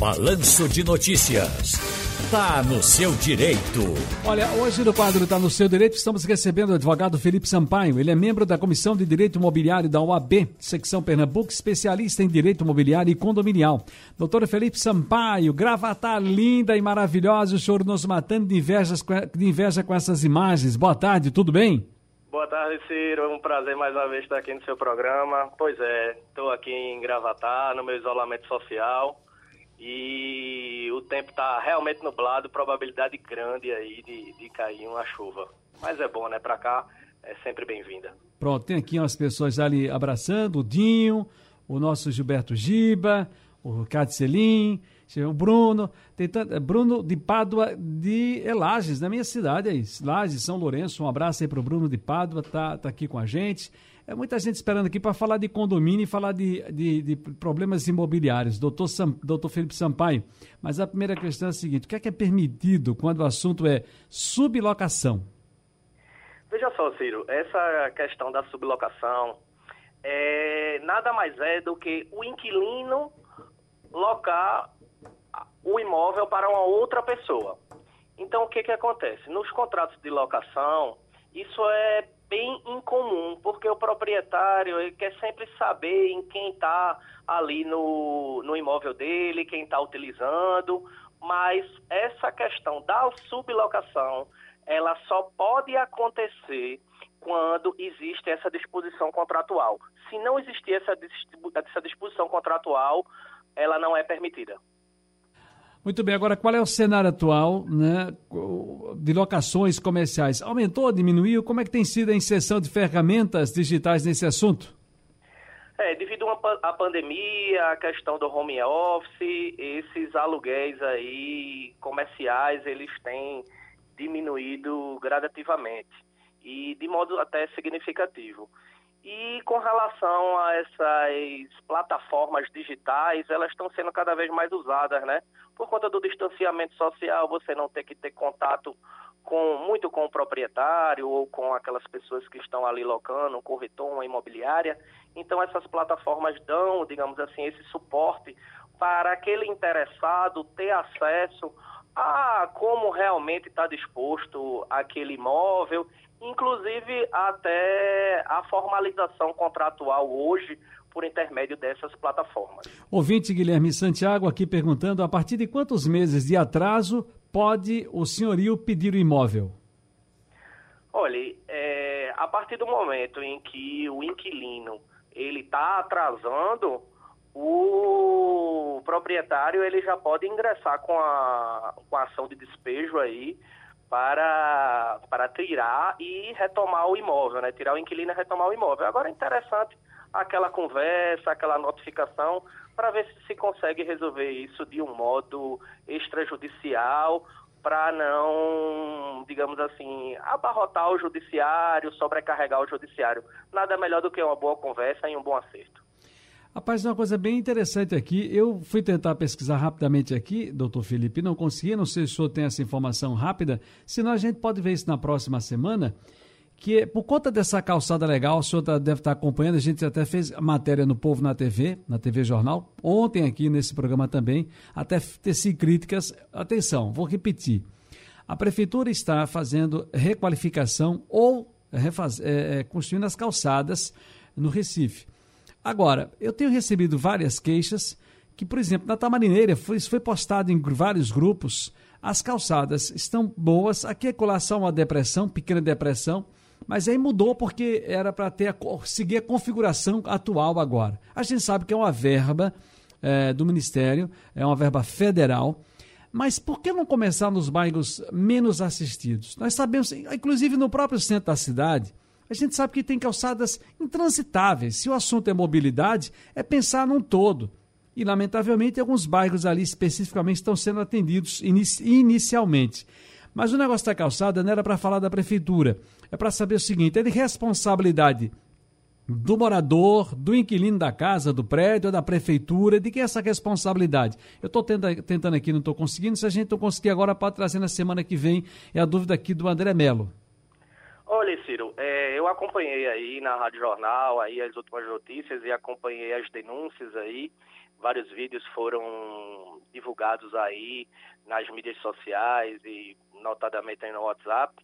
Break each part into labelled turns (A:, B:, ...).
A: Balanço de Notícias. Tá no seu direito.
B: Olha, hoje no quadro Tá no seu direito estamos recebendo o advogado Felipe Sampaio. Ele é membro da Comissão de Direito Imobiliário da OAB, secção Pernambuco, especialista em direito imobiliário e condominial. Doutor Felipe Sampaio, gravata linda e maravilhosa, o senhor nos matando de, invejas, de inveja com essas imagens. Boa tarde, tudo bem?
C: Boa tarde, Ciro. É um prazer mais uma vez estar aqui no seu programa. Pois é, estou aqui em Gravatar, no meu isolamento social e o tempo está realmente nublado, probabilidade grande aí de, de cair uma chuva. Mas é bom, né? Para cá é sempre bem-vinda.
B: Pronto, tem aqui umas pessoas ali abraçando, o Dinho, o nosso Gilberto Giba, o Ricardo Selim, o Bruno, tanto, é Bruno de Pádua de Elages, na minha cidade aí, Lages, São Lourenço, um abraço aí pro Bruno de Pádua, tá, tá aqui com a gente. É muita gente esperando aqui para falar de condomínio e falar de, de, de problemas imobiliários. Doutor, Sam, doutor Felipe Sampaio, mas a primeira questão é a seguinte: o que é, que é permitido quando o assunto é sublocação?
C: Veja só, Ciro, essa questão da sublocação é, nada mais é do que o inquilino locar o imóvel para uma outra pessoa. Então, o que, que acontece? Nos contratos de locação, isso é bem incomum, porque o proprietário ele quer sempre saber em quem está ali no, no imóvel dele, quem está utilizando, mas essa questão da sublocação, ela só pode acontecer quando existe essa disposição contratual. Se não existir essa, essa disposição contratual, ela não é permitida.
B: Muito bem, agora qual é o cenário atual né, de locações comerciais? Aumentou, diminuiu? Como é que tem sido a inserção de ferramentas digitais nesse assunto?
C: É, devido à pandemia, a questão do home office, esses aluguéis aí comerciais, eles têm diminuído gradativamente e de modo até significativo. E com relação a essas plataformas digitais, elas estão sendo cada vez mais usadas, né? Por conta do distanciamento social, você não ter que ter contato com muito com o proprietário ou com aquelas pessoas que estão ali locando, um corretor, uma imobiliária. Então essas plataformas dão, digamos assim, esse suporte para aquele interessado ter acesso a como realmente está disposto aquele imóvel inclusive até a formalização contratual hoje por intermédio dessas plataformas.
B: Ouvinte Guilherme Santiago aqui perguntando a partir de quantos meses de atraso pode o senhorio pedir o imóvel?
C: Olha, é, a partir do momento em que o inquilino ele está atrasando, o proprietário ele já pode ingressar com a, com a ação de despejo aí para, para tirar e retomar o imóvel, né? Tirar o inquilino e retomar o imóvel. Agora é interessante aquela conversa, aquela notificação, para ver se se consegue resolver isso de um modo extrajudicial, para não, digamos assim, abarrotar o judiciário, sobrecarregar o judiciário. Nada melhor do que uma boa conversa e um bom acerto.
B: Rapaz, uma coisa bem interessante aqui. Eu fui tentar pesquisar rapidamente aqui, doutor Felipe, não consegui. Não sei se o senhor tem essa informação rápida. Senão a gente pode ver isso na próxima semana. Que por conta dessa calçada legal, o senhor tá, deve estar acompanhando. A gente até fez matéria no Povo na TV, na TV Jornal. Ontem aqui nesse programa também. Até teci críticas. Atenção, vou repetir. A prefeitura está fazendo requalificação ou refaz, é, é, construindo as calçadas no Recife. Agora, eu tenho recebido várias queixas que, por exemplo, na Tamarineira, foi, isso foi postado em vários grupos, as calçadas estão boas, aqui é colação uma depressão, pequena depressão, mas aí mudou porque era para ter a, seguir a configuração atual agora. A gente sabe que é uma verba é, do Ministério, é uma verba federal, mas por que não começar nos bairros menos assistidos? Nós sabemos, inclusive no próprio centro da cidade, a gente sabe que tem calçadas intransitáveis. Se o assunto é mobilidade, é pensar num todo. E, lamentavelmente, alguns bairros ali especificamente estão sendo atendidos inicialmente. Mas o negócio da calçada não era para falar da prefeitura. É para saber o seguinte: é de responsabilidade do morador, do inquilino da casa, do prédio, da prefeitura, de que é essa responsabilidade? Eu estou tentando aqui, não estou conseguindo. Se a gente não conseguir agora, pode trazer na semana que vem. É a dúvida aqui do André Melo.
C: Olha, é, eu acompanhei aí na Rádio Jornal aí as últimas notícias e acompanhei as denúncias aí. Vários vídeos foram divulgados aí nas mídias sociais e notadamente no WhatsApp.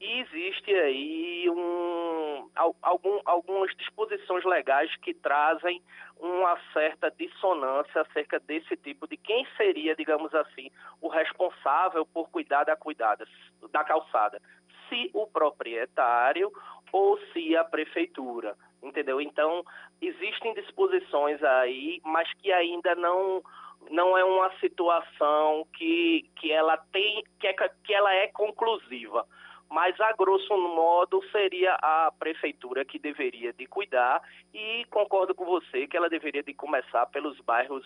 C: E existe aí um, algum, algumas disposições legais que trazem uma certa dissonância acerca desse tipo de quem seria, digamos assim, o responsável por cuidar da cuidada, da calçada. Se o proprietário ou se a prefeitura, entendeu? Então, existem disposições aí, mas que ainda não não é uma situação que, que ela tem que, é, que ela é conclusiva mas a grosso modo seria a prefeitura que deveria de cuidar e concordo com você que ela deveria de começar pelos bairros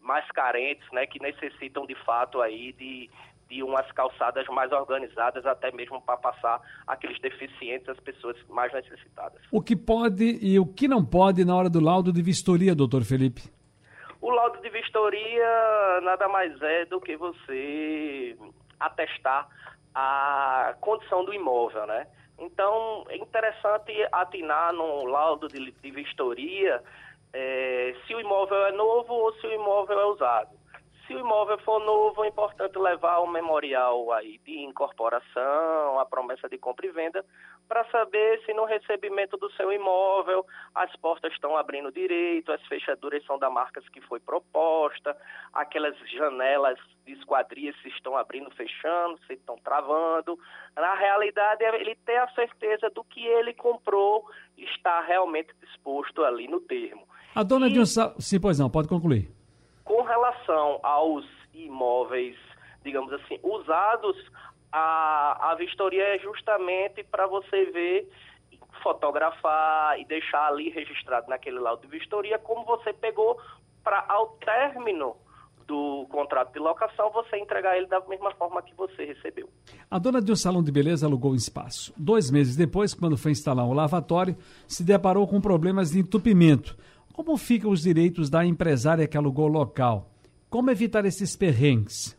C: mais carentes, né, que necessitam de fato aí de, de umas calçadas mais organizadas, até mesmo para passar aqueles deficientes às pessoas mais necessitadas.
B: O que pode e o que não pode na hora do laudo de vistoria, doutor Felipe?
C: O laudo de vistoria nada mais é do que você atestar a condição do imóvel, né? Então, é interessante atinar no laudo de, de vistoria é, se o imóvel é novo ou se o imóvel é usado. Se o imóvel for novo, é importante levar o memorial aí de incorporação, a promessa de compra e venda, para saber se no recebimento do seu imóvel as portas estão abrindo direito, as fechaduras são da marca que foi proposta, aquelas janelas de esquadrias se estão abrindo, fechando, se estão travando. Na realidade, é ele ter a certeza do que ele comprou está realmente disposto ali no termo.
B: A dona e... de um... Sim, pois não, pode concluir.
C: Com relação aos imóveis, digamos assim, usados, a, a vistoria é justamente para você ver, fotografar e deixar ali registrado naquele laudo de vistoria como você pegou para ao término do contrato de locação, você entregar ele da mesma forma que você recebeu.
B: A dona de um salão de beleza alugou um espaço. Dois meses depois, quando foi instalar um lavatório, se deparou com problemas de entupimento. Como ficam os direitos da empresária que alugou o local? Como evitar esses perrengues?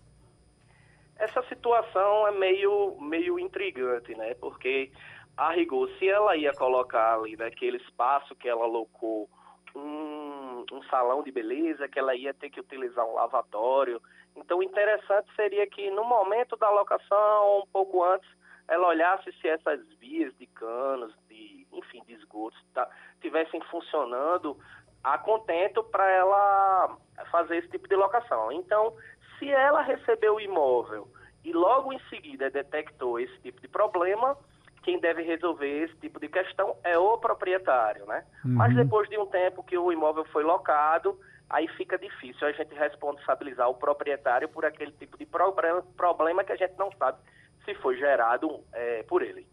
C: Essa situação é meio, meio intrigante, né? Porque, a rigor, se ela ia colocar ali naquele espaço que ela alocou um, um salão de beleza, que ela ia ter que utilizar um lavatório. Então, o interessante seria que no momento da locação, um pouco antes, ela olhasse se essas vias de canos, de, enfim, de esgotos, tá, tivessem funcionando a contento para ela fazer esse tipo de locação. Então, se ela recebeu o imóvel e logo em seguida detectou esse tipo de problema, quem deve resolver esse tipo de questão é o proprietário, né? Uhum. Mas depois de um tempo que o imóvel foi locado, aí fica difícil a gente responsabilizar o proprietário por aquele tipo de problema que a gente não sabe se foi gerado é, por ele.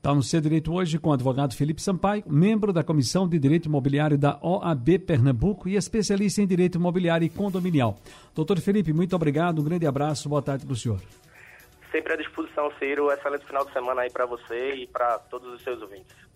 B: Está no Ser Direito hoje com o advogado Felipe Sampaio, membro da Comissão de Direito Imobiliário da OAB Pernambuco e especialista em Direito Imobiliário e Condominial. Doutor Felipe, muito obrigado, um grande abraço, boa tarde para o senhor.
C: Sempre à disposição, Ciro. Excelente final de semana aí para você e para todos os seus ouvintes.